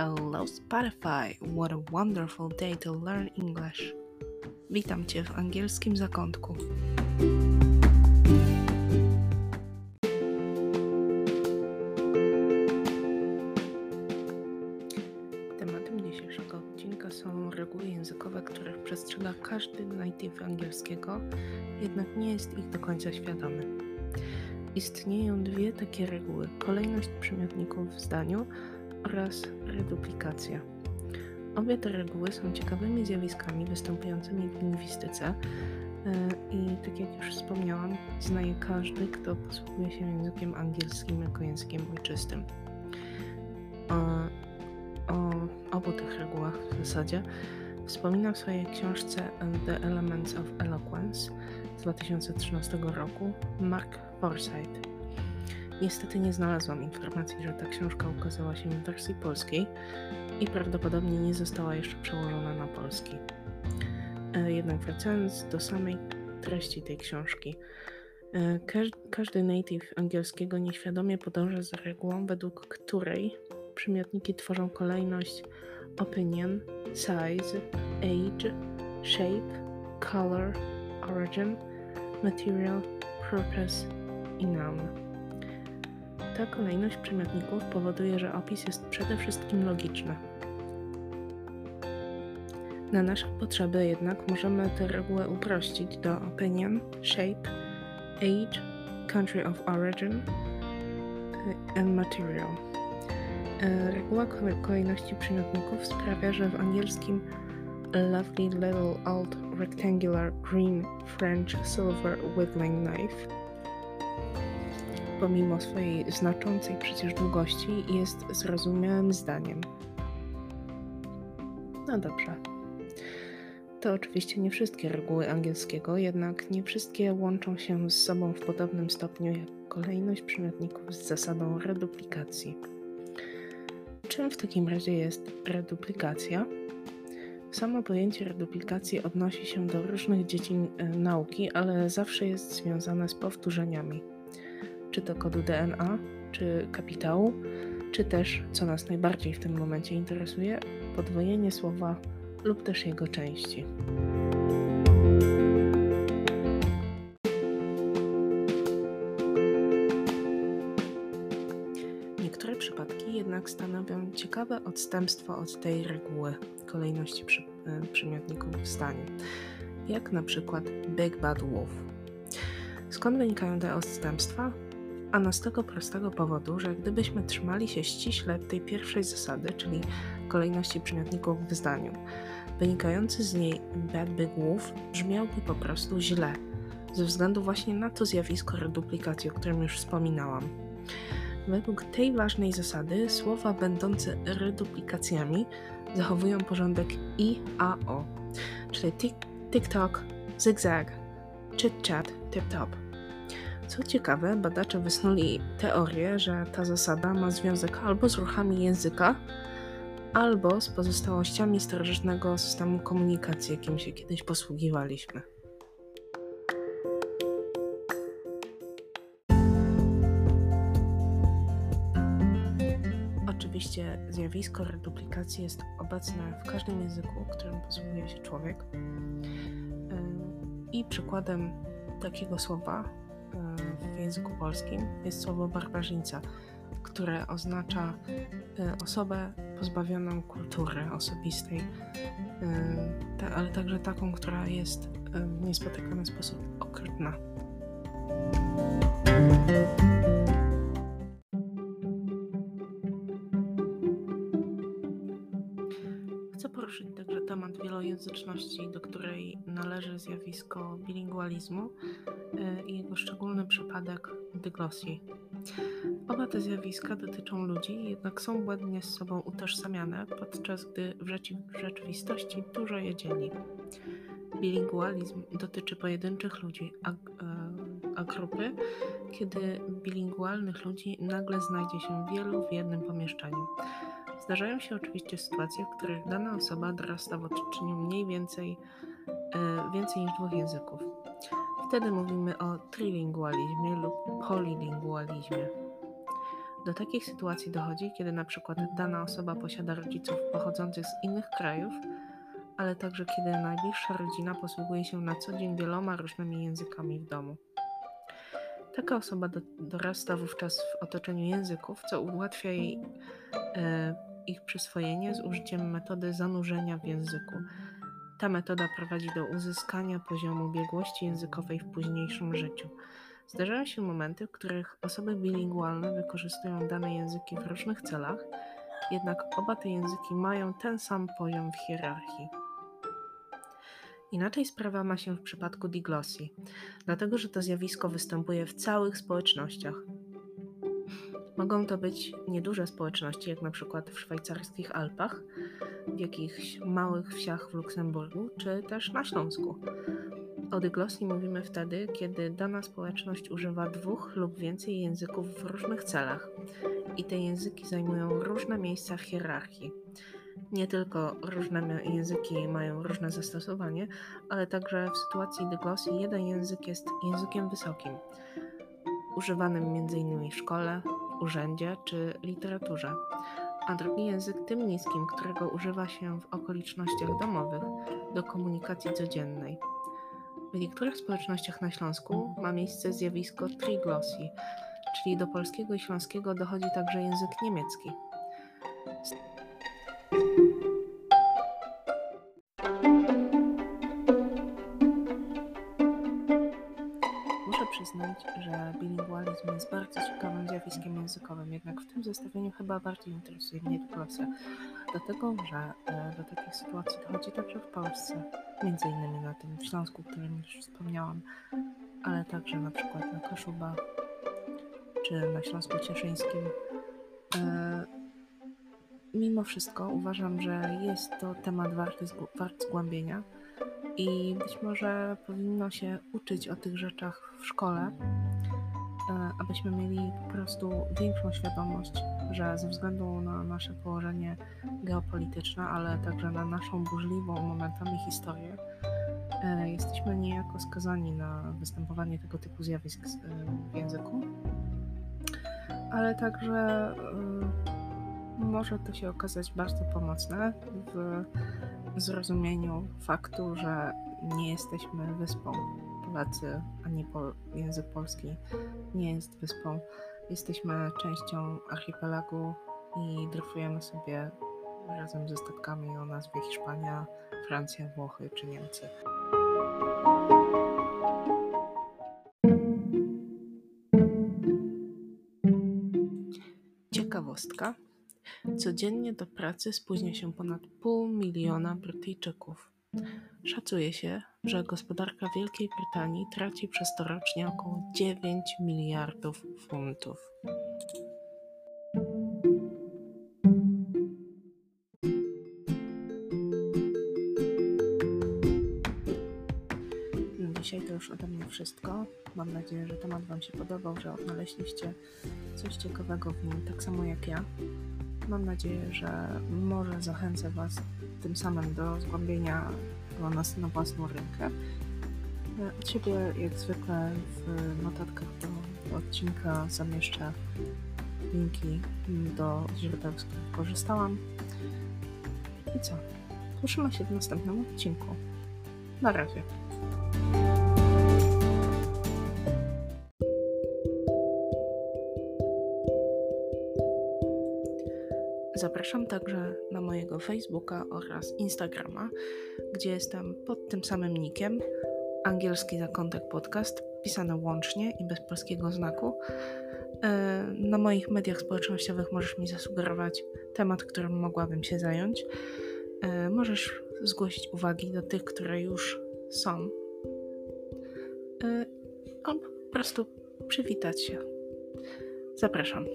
Hello Spotify! What a wonderful day to learn English! Witam Cię w angielskim zakątku. Tematem dzisiejszego odcinka są reguły językowe, których przestrzega każdy native angielskiego, jednak nie jest ich do końca świadomy. Istnieją dwie takie reguły: kolejność przymiotników w zdaniu oraz reduplikacja. Obie te reguły są ciekawymi zjawiskami występującymi w lingwistyce e, i tak jak już wspomniałam, zna je każdy, kto posługuje się językiem angielskim jako językiem ojczystym. O, o obu tych regułach w zasadzie wspomina w swojej książce The Elements of Eloquence z 2013 roku Mark Forsyth. Niestety nie znalazłam informacji, że ta książka ukazała się w wersji polskiej i prawdopodobnie nie została jeszcze przełożona na polski. E, jednak wracając do samej treści tej książki. E, każdy native angielskiego nieświadomie podąża za regułą, według której przymiotniki tworzą kolejność opinion, size, age, shape, color, origin, material, purpose i noun. Ta kolejność przymiotników powoduje, że opis jest przede wszystkim logiczny. Na nasze potrzeby jednak możemy tę regułę uprościć do opinion, shape, age, country of origin y, and material. Y, reguła kolejności przymiotników sprawia, że w angielskim lovely little old rectangular green French silver whittling knife pomimo swojej znaczącej przecież długości, jest zrozumiałym zdaniem. No dobrze. To oczywiście nie wszystkie reguły angielskiego, jednak nie wszystkie łączą się z sobą w podobnym stopniu jak kolejność przymiotników z zasadą reduplikacji. Czym w takim razie jest reduplikacja? Samo pojęcie reduplikacji odnosi się do różnych dziedzin e, nauki, ale zawsze jest związane z powtórzeniami czy to kodu DNA, czy kapitału, czy też, co nas najbardziej w tym momencie interesuje, podwojenie słowa lub też jego części. Niektóre przypadki jednak stanowią ciekawe odstępstwo od tej reguły kolejności przy, y, przymiotników w zdaniu, jak na przykład Big Bad Wolf. Skąd wynikają te odstępstwa? Ano z tego prostego powodu, że gdybyśmy trzymali się ściśle tej pierwszej zasady, czyli kolejności przymiotników w zdaniu, wynikający z niej bad big wolf brzmiałby po prostu źle, ze względu właśnie na to zjawisko reduplikacji, o którym już wspominałam. Według tej ważnej zasady słowa będące reduplikacjami zachowują porządek i a o, czyli tik-tok, zigzag, chit-chat, tip-top. Co ciekawe, badacze wysnuli teorię, że ta zasada ma związek albo z ruchami języka, albo z pozostałościami starożytnego systemu komunikacji, jakim się kiedyś posługiwaliśmy. Oczywiście zjawisko reduplikacji jest obecne w każdym języku, którym posługuje się człowiek. I przykładem takiego słowa w języku polskim jest słowo barbarzyńca, które oznacza e, osobę pozbawioną kultury osobistej, e, ale także taką, która jest w niespotykany sposób okrutna. Temat wielojęzyczności, do której należy zjawisko bilingualizmu e, i jego szczególny przypadek dyglosji. Oba te zjawiska dotyczą ludzi, jednak są błędnie z sobą utożsamiane, podczas gdy w rzeczywistości dużo je dzieli. Bilingualizm dotyczy pojedynczych ludzi, a, e, a grupy, kiedy bilingualnych ludzi nagle znajdzie się wielu w jednym pomieszczeniu. Zdarzają się oczywiście sytuacje, w których dana osoba dorasta w otoczeniu mniej więcej, e, więcej niż dwóch języków. Wtedy mówimy o trilingualizmie lub polilingualizmie. Do takich sytuacji dochodzi, kiedy na przykład dana osoba posiada rodziców pochodzących z innych krajów, ale także kiedy najbliższa rodzina posługuje się na co dzień wieloma różnymi językami w domu. Taka osoba do, dorasta wówczas w otoczeniu języków, co ułatwia jej e, ich przyswojenie z użyciem metody zanurzenia w języku. Ta metoda prowadzi do uzyskania poziomu biegłości językowej w późniejszym życiu. Zdarzają się momenty, w których osoby bilingualne wykorzystują dane języki w różnych celach, jednak oba te języki mają ten sam poziom w hierarchii. Inaczej sprawa ma się w przypadku diglosji, dlatego że to zjawisko występuje w całych społecznościach. Mogą to być nieduże społeczności, jak na przykład w szwajcarskich Alpach, w jakichś małych wsiach w Luksemburgu, czy też na Śląsku. O dyglosji mówimy wtedy, kiedy dana społeczność używa dwóch lub więcej języków w różnych celach i te języki zajmują różne miejsca w hierarchii. Nie tylko różne języki mają różne zastosowanie, ale także w sytuacji dyglosji jeden język jest językiem wysokim, używanym m.in. w szkole, urzędzie czy literaturze, a drugi język tym niskim, którego używa się w okolicznościach domowych do komunikacji codziennej. W niektórych społecznościach na Śląsku ma miejsce zjawisko triglosji, czyli do polskiego i śląskiego dochodzi także język niemiecki. Że bilingualizm jest bardzo ciekawym zjawiskiem językowym, jednak w tym zestawieniu chyba bardziej interesuje mnie dyglosja, dlatego że e, do takich sytuacji dochodzi także w Polsce, między innymi na tym Śląsku, o którym już wspomniałam, ale także na przykład na Kaszubach czy na Śląsku Cieszyńskim. E, mimo wszystko uważam, że jest to temat warty, wart zgłębienia i być może powinno się uczyć o tych rzeczach w szkole, e, abyśmy mieli po prostu większą świadomość, że ze względu na nasze położenie geopolityczne, ale także na naszą burzliwą momentami historię, e, jesteśmy niejako skazani na występowanie tego typu zjawisk w języku, ale także może to się okazać bardzo pomocne w zrozumieniu faktu, że nie jesteśmy wyspą. Polacy, ani pol język polski nie jest wyspą. Jesteśmy częścią archipelagu i dryfujemy sobie razem ze statkami o nazwie Hiszpania, Francja, Włochy czy Niemcy. Ciekawostka. Codziennie do pracy spóźnia się ponad pół miliona Brytyjczyków. Szacuje się, że gospodarka Wielkiej Brytanii traci przez to rocznie około 9 miliardów funtów. Dzisiaj to już ode mnie wszystko. Mam nadzieję, że temat Wam się podobał, że odnaleźliście coś ciekawego w nim, tak samo jak ja. Mam nadzieję, że może zachęcę Was tym samym do zgłębienia go nas na własną rękę. Od siebie, jak zwykle, w notatkach do odcinka zamieszczę linki do źródeł, z których korzystałam. I co? Słyszymy się w następnym odcinku. Na razie. Zapraszam także na mojego Facebooka oraz Instagrama, gdzie jestem pod tym samym nickiem. Angielski zakątek podcast, pisane łącznie i bez polskiego znaku. E, na moich mediach społecznościowych możesz mi zasugerować temat, którym mogłabym się zająć. E, możesz zgłosić uwagi do tych, które już są, e, albo po prostu przywitać się. Zapraszam.